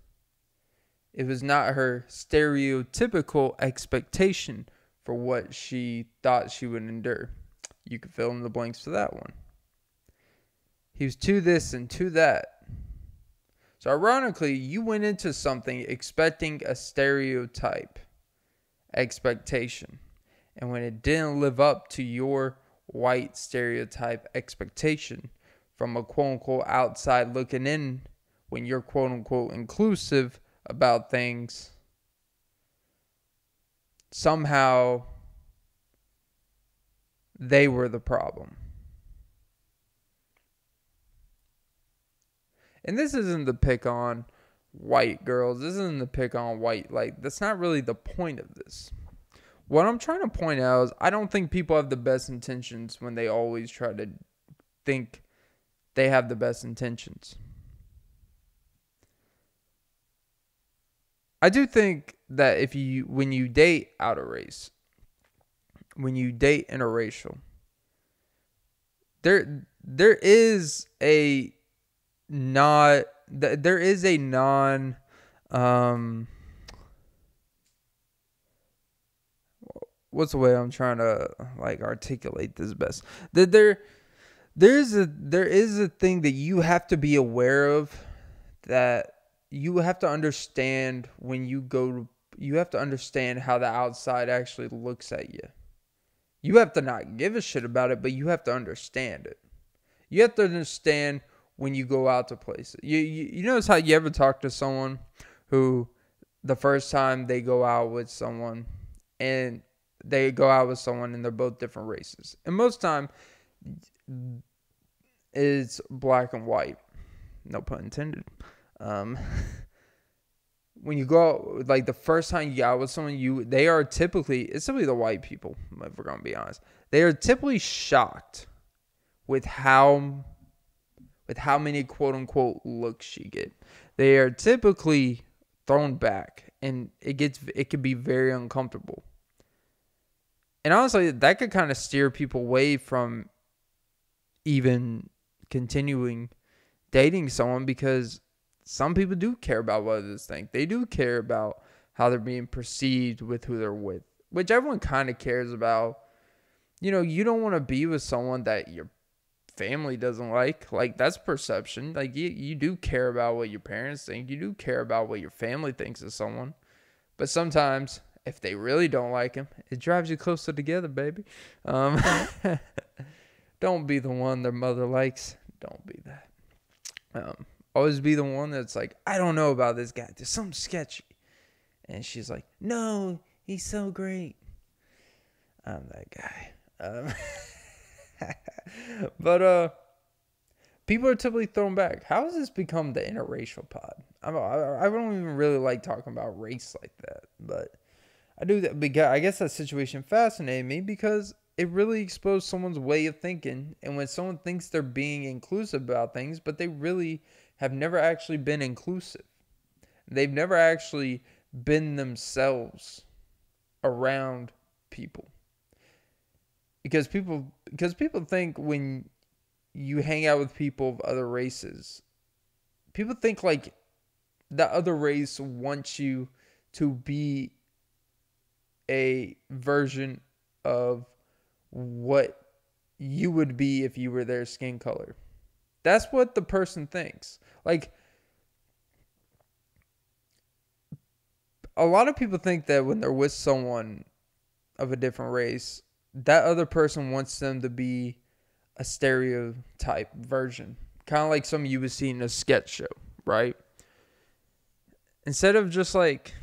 It was not her stereotypical expectation for what she thought she would endure. You could fill in the blanks for that one. He was too this and to that. So, ironically, you went into something expecting a stereotype expectation. And when it didn't live up to your white stereotype expectation from a quote unquote outside looking in, when you're quote unquote inclusive about things, somehow they were the problem. And this isn't the pick on white girls. This isn't the pick on white. Like, that's not really the point of this. What I'm trying to point out is I don't think people have the best intentions when they always try to think they have the best intentions. I do think that if you when you date out of race, when you date interracial, there there is a not there is a non um what's the way I'm trying to like articulate this best that there there's a there is a thing that you have to be aware of that you have to understand when you go to you have to understand how the outside actually looks at you. You have to not give a shit about it, but you have to understand it. You have to understand when you go out to places. You, you you notice how you ever talk to someone who the first time they go out with someone and they go out with someone and they're both different races. And most time it's black and white. No pun intended. Um, when you go out, like the first time you out with someone, you they are typically it's typically the white people. If we're gonna be honest, they are typically shocked with how with how many quote unquote looks you get. They are typically thrown back and it gets it can be very uncomfortable. And honestly, that could kind of steer people away from even continuing dating someone because some people do care about what others think. They do care about how they're being perceived with who they're with, which everyone kind of cares about. You know, you don't want to be with someone that you're family doesn't like. Like that's perception. Like you, you do care about what your parents think. You do care about what your family thinks of someone. But sometimes if they really don't like him, it drives you closer together, baby. Um, don't be the one their mother likes. Don't be that. Um, always be the one that's like, I don't know about this guy. There's something sketchy. And she's like, No, he's so great. I'm that guy. Um, but uh, people are typically thrown back. How has this become the interracial pod? I I, I don't even really like talking about race like that, but I do that because I guess that situation fascinated me because it really exposed someone's way of thinking. And when someone thinks they're being inclusive about things, but they really have never actually been inclusive, they've never actually been themselves around people because people because people think when you hang out with people of other races people think like the other race wants you to be a version of what you would be if you were their skin color. That's what the person thinks. Like a lot of people think that when they're with someone of a different race that other person wants them to be a stereotype version, kind of like some you would see in a sketch show, right? Instead of just like,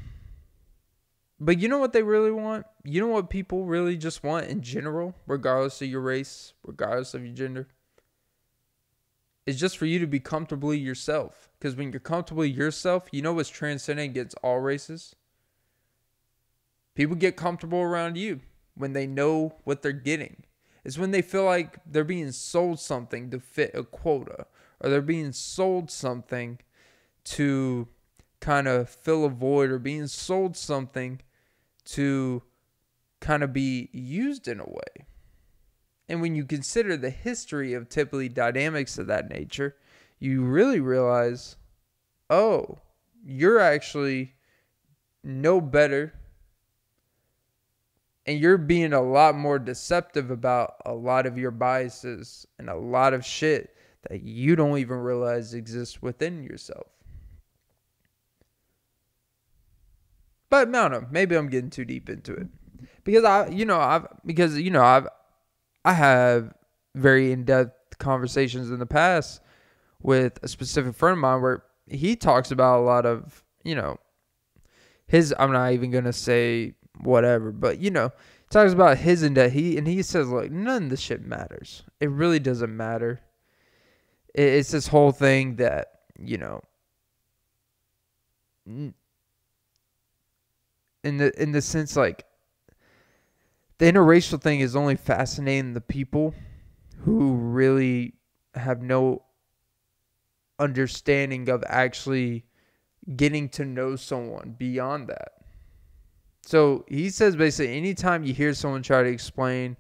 but you know what they really want? You know what people really just want in general, regardless of your race, regardless of your gender? It's just for you to be comfortably yourself. Because when you're comfortably yourself, you know what's transcendent against all races? People get comfortable around you when they know what they're getting. It's when they feel like they're being sold something to fit a quota or they're being sold something to kind of fill a void or being sold something to kind of be used in a way. And when you consider the history of typically dynamics of that nature, you really realize, oh, you're actually no better and you're being a lot more deceptive about a lot of your biases and a lot of shit that you don't even realize exists within yourself. But I don't know. Maybe I'm getting too deep into it because I, you know, I've because you know I've I have very in depth conversations in the past with a specific friend of mine where he talks about a lot of you know his. I'm not even gonna say whatever. But you know, talks about his and that he and he says like none of this shit matters. It really doesn't matter. It's this whole thing that you know. In the in the sense like the interracial thing is only fascinating the people who really have no understanding of actually getting to know someone beyond that. So he says basically anytime you hear someone try to explain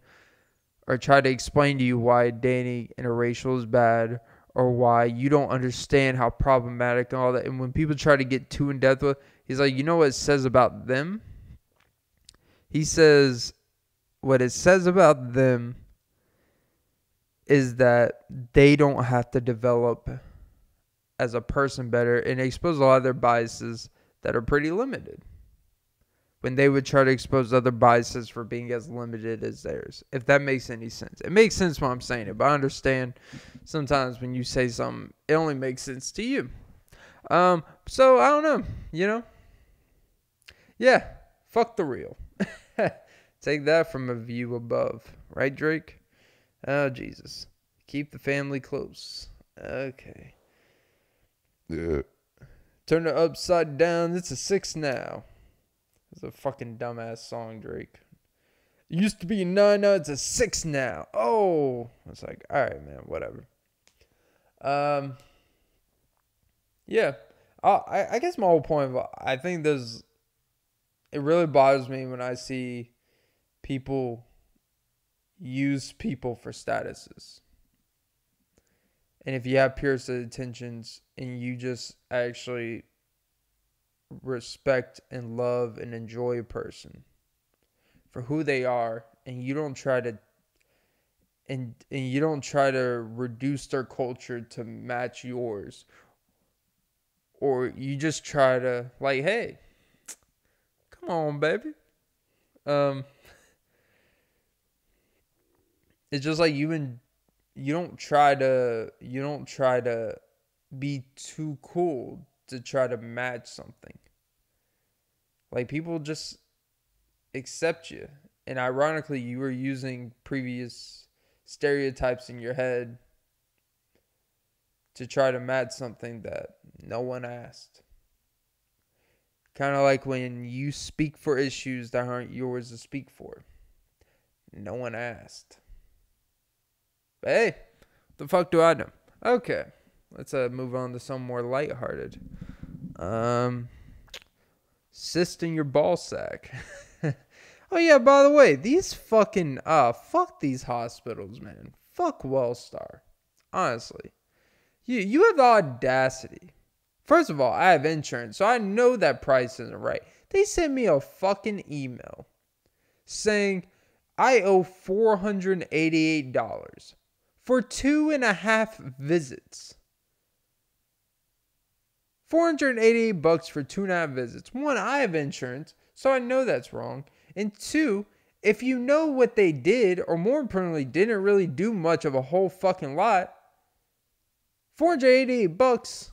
or try to explain to you why dating interracial is bad or why you don't understand how problematic and all that, and when people try to get too in depth with, he's like, you know what it says about them? He says what it says about them is that they don't have to develop as a person better and expose a lot of their biases that are pretty limited when they would try to expose other biases for being as limited as theirs. If that makes any sense. It makes sense when I'm saying it, but I understand sometimes when you say something, it only makes sense to you. Um, so I don't know, you know? Yeah, fuck the real. Take that from a view above, right, Drake? Oh, Jesus. Keep the family close. Okay. Yeah. Turn it upside down. It's a six now. It's a fucking dumbass song, Drake. It used to be a nine, now it's a six now. Oh, it's like, all right, man, whatever. Um, yeah, I I guess my whole point, but I think there's, it really bothers me when I see people use people for statuses. And if you have pure intentions and you just actually respect and love and enjoy a person for who they are and you don't try to and and you don't try to reduce their culture to match yours. Or you just try to like hey come on baby. Um it's just like you and you don't try to you don't try to be too cool to try to match something. Like people just accept you. And ironically, you were using previous stereotypes in your head to try to match something that no one asked. Kind of like when you speak for issues that aren't yours to speak for. No one asked. But hey, the fuck do I know? Okay let's uh, move on to some more lighthearted. Um, cyst in your ball sack. oh yeah, by the way, these fucking uh, fuck these hospitals, man. Fuck Wellstar. Honestly, you you have the audacity. First of all, I have insurance, so I know that price isn't right. They sent me a fucking email saying I owe four hundred eighty-eight dollars for two and a half visits. 488 bucks for two half visits. One, I have insurance, so I know that's wrong. And two, if you know what they did, or more importantly, didn't really do much of a whole fucking lot, 488 bucks.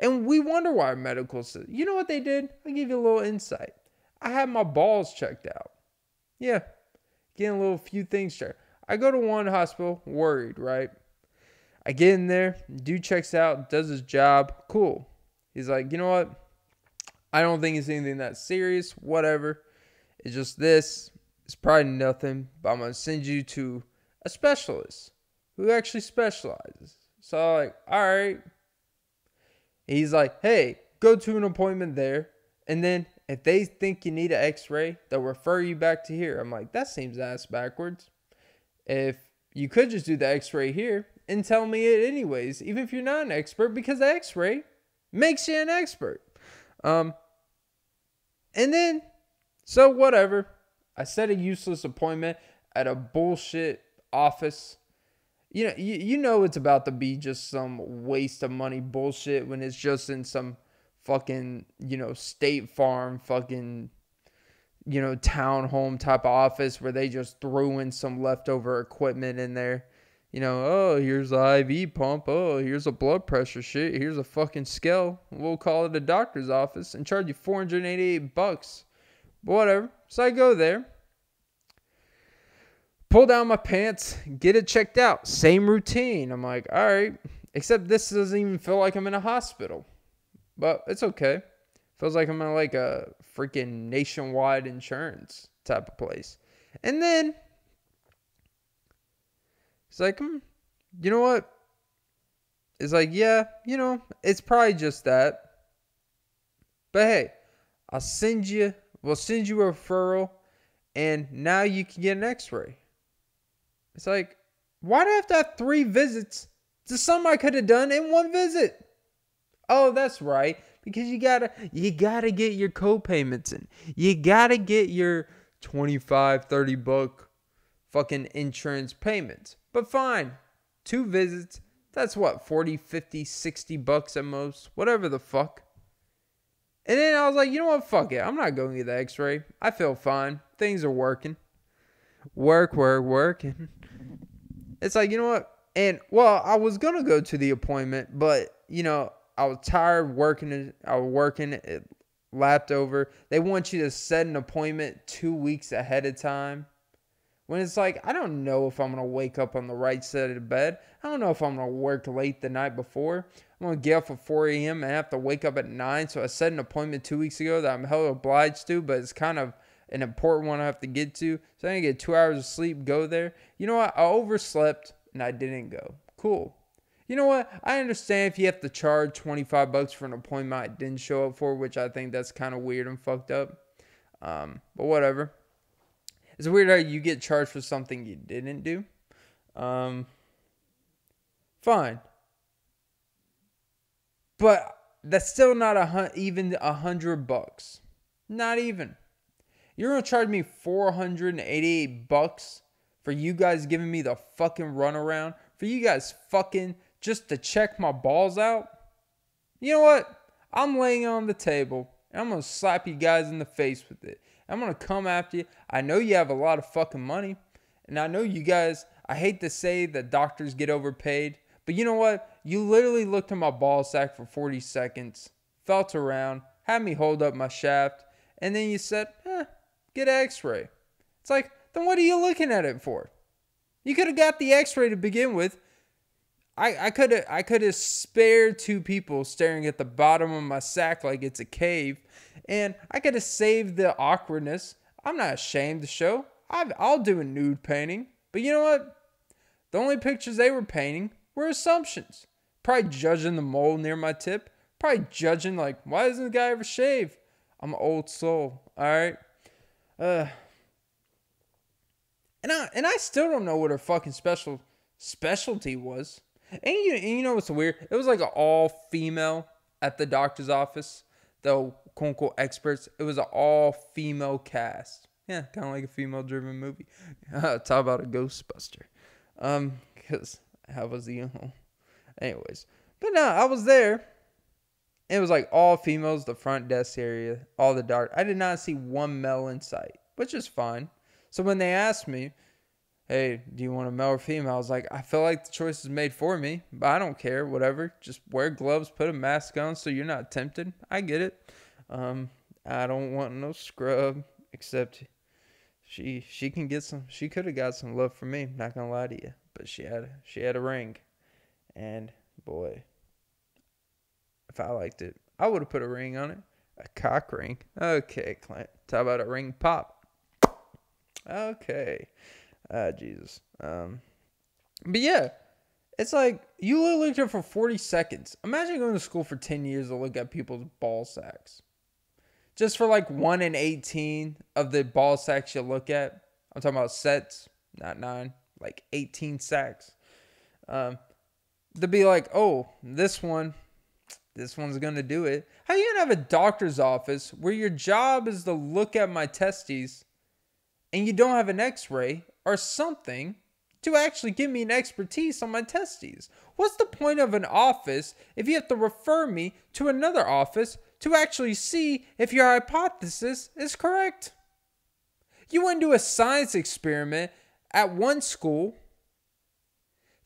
And we wonder why medical you know what they did? I'll give you a little insight. I had my balls checked out. Yeah, getting a little few things checked. I go to one hospital worried, right? I get in there, dude checks out, does his job, cool. He's like, you know what? I don't think it's anything that serious, whatever. It's just this. It's probably nothing, but I'm gonna send you to a specialist who actually specializes. So I'm like, all right. He's like, hey, go to an appointment there, and then if they think you need an X-ray, they'll refer you back to here. I'm like, that seems ass backwards. if you could just do the x-ray here and tell me it anyways, even if you're not an expert, because the x-ray makes you an expert. Um, and then, so whatever. I set a useless appointment at a bullshit office. You know, you, you know it's about to be just some waste of money bullshit when it's just in some fucking, you know, state farm fucking you know, townhome type of office where they just threw in some leftover equipment in there. You know, oh, here's an IV pump. Oh, here's a blood pressure shit. Here's a fucking scale. We'll call it a doctor's office and charge you 488 bucks. But whatever. So I go there, pull down my pants, get it checked out. Same routine. I'm like, all right. Except this doesn't even feel like I'm in a hospital. But it's okay. Feels like I'm in like a freaking nationwide insurance type of place. And then it's like, hmm, you know what? It's like, yeah, you know, it's probably just that. But hey, I'll send you, we'll send you a referral, and now you can get an x ray. It's like, why do I have to have three visits to something I could have done in one visit? Oh, that's right because you gotta you gotta get your co-payments in. You gotta get your 25, 30 buck fucking insurance payments. But fine. Two visits, that's what 40, 50, 60 bucks at most, whatever the fuck. And then I was like, you know what? Fuck it. I'm not going to get the x ray. I feel fine. Things are working. Work, work, work. And it's like, you know what? And well, I was going to go to the appointment, but, you know, I was tired working. I was working. It lapped over. They want you to set an appointment two weeks ahead of time. When it's like, I don't know if I'm going to wake up on the right side of the bed. I don't know if I'm going to work late the night before. I'm going to get up at 4 a.m. and have to wake up at 9. So I set an appointment two weeks ago that I'm hell obliged to, but it's kind of an important one I have to get to. So I need to get two hours of sleep, go there. You know what? I overslept and I didn't go. Cool. You know what? I understand if you have to charge 25 bucks for an appointment I didn't show up for, which I think that's kind of weird and fucked up. Um, but whatever. It's weird how you get charged for something you didn't do. Um, fine. But that's still not a hun- even a hundred bucks. Not even. You're gonna charge me 488 bucks for you guys giving me the fucking runaround, for you guys fucking just to check my balls out, you know what? I'm laying on the table and I'm to slap you guys in the face with it. I'm going to come after you. I know you have a lot of fucking money. And I know you guys, I hate to say that doctors get overpaid, but you know what? You literally looked at my ball sack for 40 seconds, felt around, had me hold up my shaft, and then you said, eh, get an x ray. It's like, then what are you looking at it for? You could have got the x ray to begin with I I could have I could have spared two people staring at the bottom of my sack like it's a cave, and I have saved the awkwardness. I'm not ashamed to show. i I'll do a nude painting, but you know what? The only pictures they were painting were assumptions. Probably judging the mole near my tip. Probably judging like, why doesn't the guy ever shave? I'm an old soul. All right. Uh. And I and I still don't know what her fucking special specialty was. And you, and you know what's weird? It was like an all female at the doctor's office, though quote unquote experts. It was an all female cast. Yeah, kind of like a female driven movie. talk about a Ghostbuster. Um, because I was the, you know, anyways. But no, I was there. It was like all females, the front desk area, all the dark. I did not see one male in sight, which is fine. So when they asked me, hey, do you want a male or female? I was like, I feel like the choice is made for me, but I don't care, whatever. Just wear gloves, put a mask on so you're not tempted. I get it. Um, I don't want no scrub, except she she can get some. She could have got some love from me. Not gonna lie to you, but she had she had a ring, and boy, if I liked it, I would have put a ring on it. A cock ring. Okay, Clint. Talk about a ring pop. Okay. Ah, Jesus. Um, but yeah, it's like you literally there for 40 seconds. Imagine going to school for 10 years to look at people's ball sacks. Just for like 1 in 18 of the ball sacks you look at. I'm talking about sets, not nine. like 18 sacks. Um, to be like, oh, this one, this one's gonna do it. How you gonna have a doctor's office where your job is to look at my testes, and you don't have an X-ray or something to actually give me an expertise on my testes? What's the point of an office if you have to refer me to another office to actually see if your hypothesis is correct? You wouldn't do a science experiment at one school,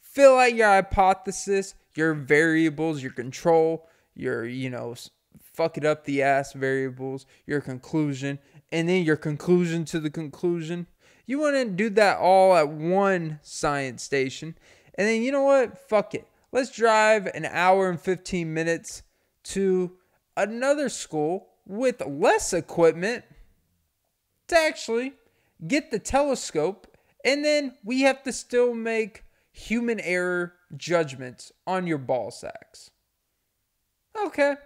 fill out your hypothesis, your variables, your control, your, you know, fuck it up the ass variables, your conclusion, and then your conclusion to the conclusion. You want to do that all at one science station. And then you know what? Fuck it. Let's drive an hour and 15 minutes to another school with less equipment to actually get the telescope. And then we have to still make human error judgments on your ball sacks. Okay.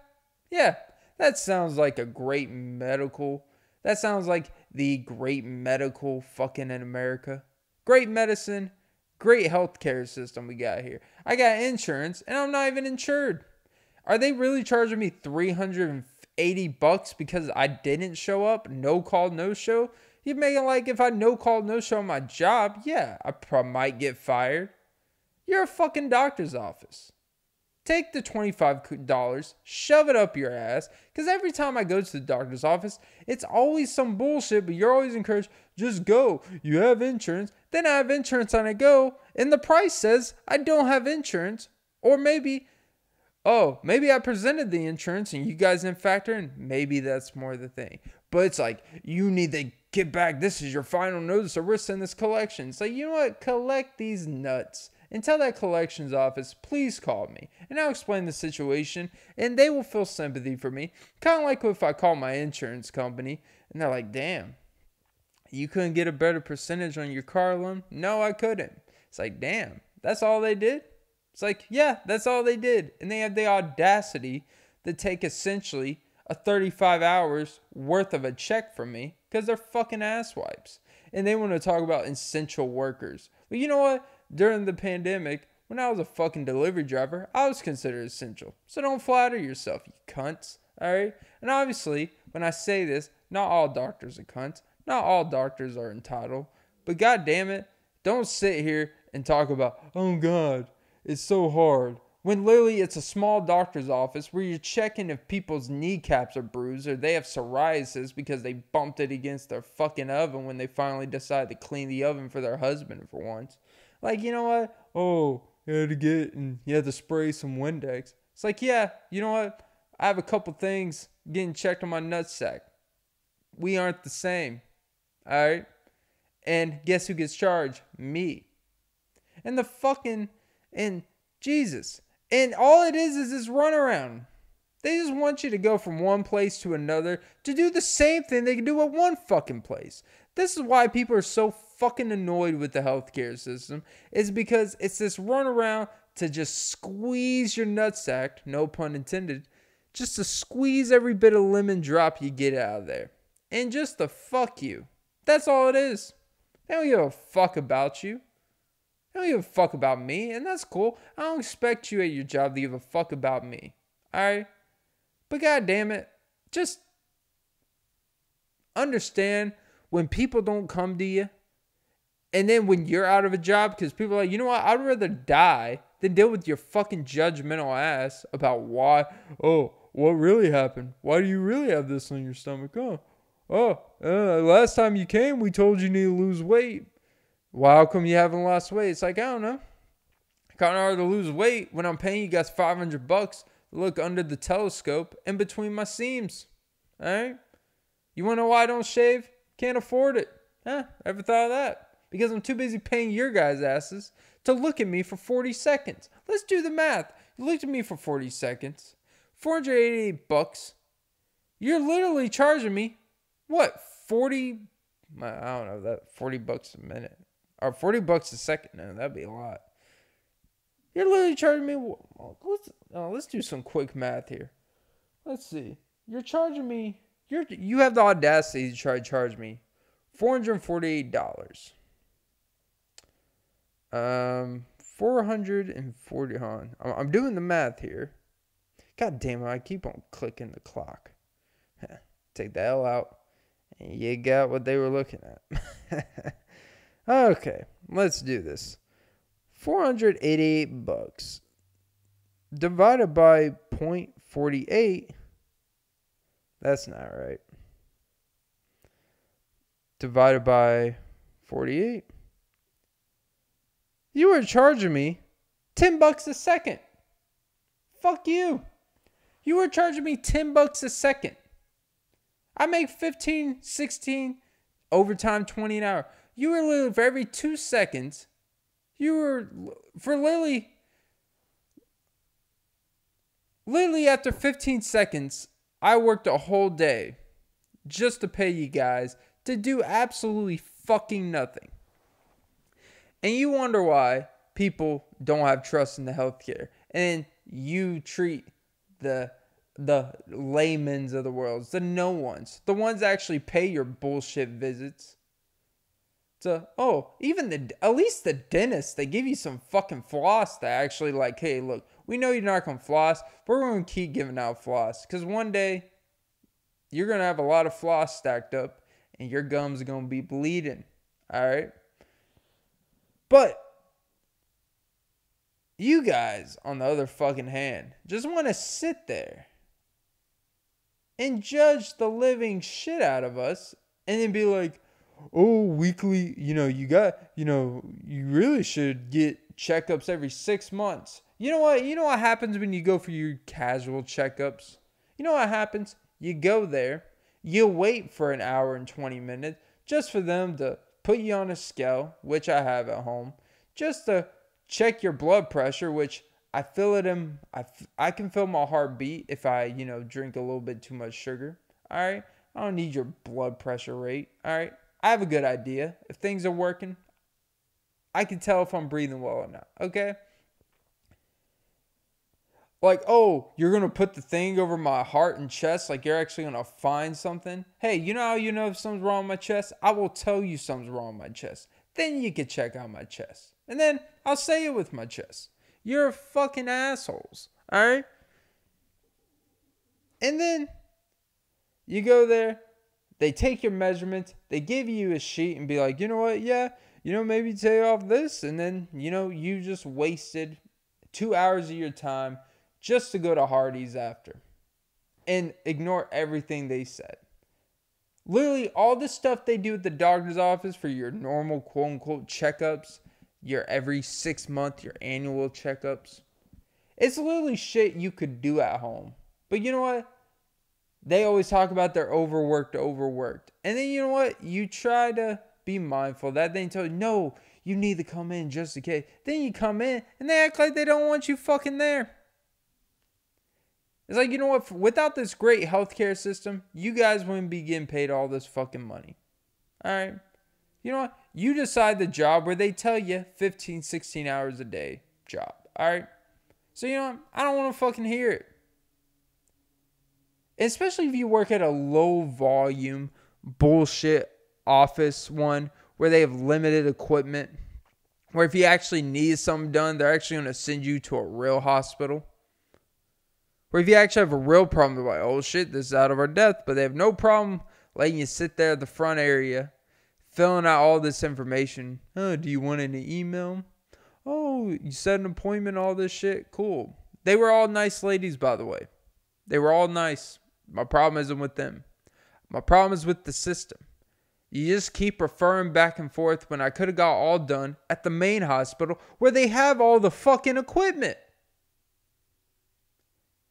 Yeah, that sounds like a great medical. That sounds like the great medical fucking in America. Great medicine, great healthcare system we got here. I got insurance and I'm not even insured. Are they really charging me 380 bucks because I didn't show up? No call, no show? You make it like if I no call, no show my job, yeah, I might get fired. You're a fucking doctor's office. Take the $25, shove it up your ass, because every time I go to the doctor's office, it's always some bullshit, but you're always encouraged, just go. You have insurance. Then I have insurance and I go, and the price says I don't have insurance. Or maybe, oh, maybe I presented the insurance and you guys didn't factor in. Maybe that's more the thing. But it's like, you need to get back. This is your final notice, or we're sending this collection. So, you know what? Collect these nuts and tell that collections office, please call me. And I'll explain the situation and they will feel sympathy for me. Kind of like if I call my insurance company and they're like, damn, you couldn't get a better percentage on your car loan? No, I couldn't. It's like, damn, that's all they did? It's like, yeah, that's all they did. And they have the audacity to take essentially a 35 hours worth of a check from me because they're fucking asswipes. And they want to talk about essential workers. But you know what? During the pandemic, when I was a fucking delivery driver, I was considered essential. So don't flatter yourself, you cunts. Alright? And obviously, when I say this, not all doctors are cunts. Not all doctors are entitled. But god damn it, don't sit here and talk about, oh god, it's so hard. When literally it's a small doctor's office where you're checking if people's kneecaps are bruised or they have psoriasis because they bumped it against their fucking oven when they finally decide to clean the oven for their husband for once. Like, you know what? Oh, you had to get and you had to spray some Windex. It's like, yeah, you know what? I have a couple things getting checked on my nutsack. We aren't the same. All right? And guess who gets charged? Me. And the fucking and Jesus. And all it is is this runaround. They just want you to go from one place to another to do the same thing they can do at one fucking place. This is why people are so fucking annoyed with the healthcare system is because it's this runaround to just squeeze your nutsack, no pun intended, just to squeeze every bit of lemon drop you get out of there. And just to fuck you. That's all it is. They don't give a fuck about you. They don't give a fuck about me, and that's cool. I don't expect you at your job to give a fuck about me. Alright? But god damn it, just understand when people don't come to you and then when you're out of a job, because people are like, you know what, I'd rather die than deal with your fucking judgmental ass about why, oh, what really happened? Why do you really have this on your stomach? Oh, oh, uh, last time you came, we told you need to lose weight. Why how come you haven't lost weight? It's like, I don't know. Kind of hard to lose weight when I'm paying you guys 500 bucks look under the telescope in between my seams. All right? You want to know why I don't shave? Can't afford it. Huh? Ever thought of that? because I'm too busy paying your guys' asses to look at me for 40 seconds. Let's do the math. You looked at me for 40 seconds. 488 bucks. You're literally charging me what? 40 I don't know that 40 bucks a minute or 40 bucks a second. No, that'd be a lot. You're literally charging me let's oh, let's do some quick math here. Let's see. You're charging me you're you have the audacity to try to charge me $448 Um, 440. On. I'm, doing the math here. God damn it! I keep on clicking the clock. Take the L out, and you got what they were looking at. okay, let's do this. 488 bucks divided by 0.48. That's not right. Divided by 48. You were charging me 10 bucks a second. Fuck you. You were charging me 10 bucks a second. I make 15, 16, overtime 20 an hour. You were literally for every two seconds, you were for Lily. literally after 15 seconds, I worked a whole day just to pay you guys to do absolutely fucking nothing. And you wonder why people don't have trust in the healthcare. And you treat the the laymans of the world, the no ones, the ones that actually pay your bullshit visits. To oh, even the at least the dentist, they give you some fucking floss that actually like, hey, look, we know you're not gonna floss, but we're gonna keep giving out floss. Cause one day you're gonna have a lot of floss stacked up and your gums are gonna be bleeding. Alright? But you guys, on the other fucking hand, just want to sit there and judge the living shit out of us and then be like, oh, weekly, you know, you got, you know, you really should get checkups every six months. You know what? You know what happens when you go for your casual checkups? You know what happens? You go there, you wait for an hour and 20 minutes just for them to put you on a scale, which I have at home, just to check your blood pressure, which I feel it in, I, I can feel my heartbeat if I, you know, drink a little bit too much sugar. All right. I don't need your blood pressure rate. All right. I have a good idea. If things are working, I can tell if I'm breathing well or not. Okay. Like, oh, you're going to put the thing over my heart and chest, like you're actually going to find something. Hey, you know how you know if something's wrong with my chest? I will tell you something's wrong with my chest. Then you can check out my chest. And then I'll say it with my chest. You're fucking assholes. All right? And then you go there, they take your measurements, they give you a sheet and be like, you know what? Yeah, you know, maybe take off this. And then, you know, you just wasted two hours of your time just to go to Hardee's after and ignore everything they said. Literally, all the stuff they do at the doctor's office for your normal quote unquote checkups your every six month, your annual checkups. It's literally shit you could do at home. But you know what? They always talk about they're overworked, overworked. And then you know what? You try to be mindful that they tell you, no, you need to come in just in case. Then you come in and they act like they don't want you fucking there. It's like, you know what? Without this great healthcare system, you guys wouldn't be getting paid all this fucking money. All right? You know what? You decide the job where they tell you 15, 16 hours a day job. All right. So, you know what? I don't want to fucking hear it. Especially if you work at a low volume bullshit office one where they have limited equipment. Where if you actually need something done, they're actually going to send you to a real hospital. Where if you actually have a real problem, they're like, oh shit, this is out of our depth. But they have no problem letting you sit there at the front area filling out all this information. Oh, do you want an email? Oh, you set an appointment, all this shit. Cool. They were all nice ladies, by the way. They were all nice. My problem isn't with them. My problem is with the system. You just keep referring back and forth when I could have got all done at the main hospital where they have all the fucking equipment.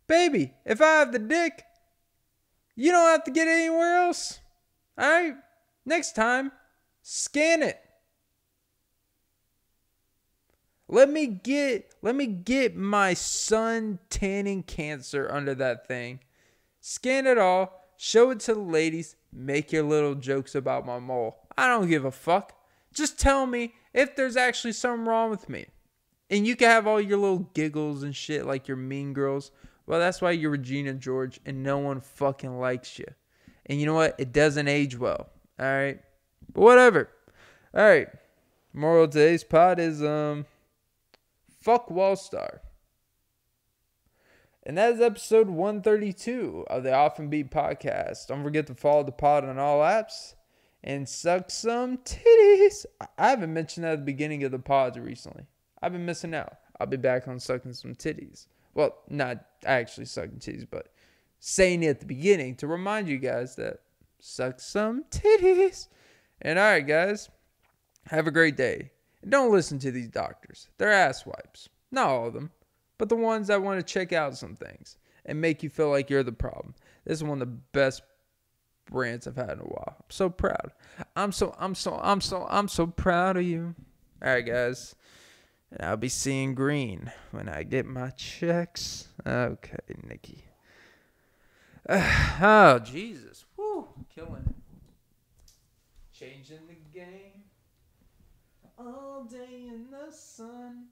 Baby, if I have the dick, you don't have to get anywhere else. All right? Next time, Scan it. Let me get let me get my sun tanning cancer under that thing. Scan it all, show it to the ladies, make your little jokes about my mole. I don't give a fuck. Just tell me if there's actually something wrong with me. And you can have all your little giggles and shit like you're mean girls. Well, that's why you're Regina George and no one fucking likes you. And you know what? It doesn't age well. All right? But whatever. All right. Moral of today's pod is um, fuck Wallstar. And that is episode 132 of the Often Beat podcast. Don't forget to follow the pod on all apps and suck some titties. I haven't mentioned that at the beginning of the pods recently. I've been missing out. I'll be back on sucking some titties. Well, not actually sucking titties, but saying it at the beginning to remind you guys that suck some titties. And all right, guys, have a great day. And don't listen to these doctors. They're ass wipes. Not all of them, but the ones that want to check out some things and make you feel like you're the problem. This is one of the best brands I've had in a while. I'm so proud. I'm so I'm so I'm so I'm so proud of you. All right, guys. And I'll be seeing green when I get my checks. Okay, Nikki. oh, Jesus. Woo. Killing it. Changing the game. All day in the sun.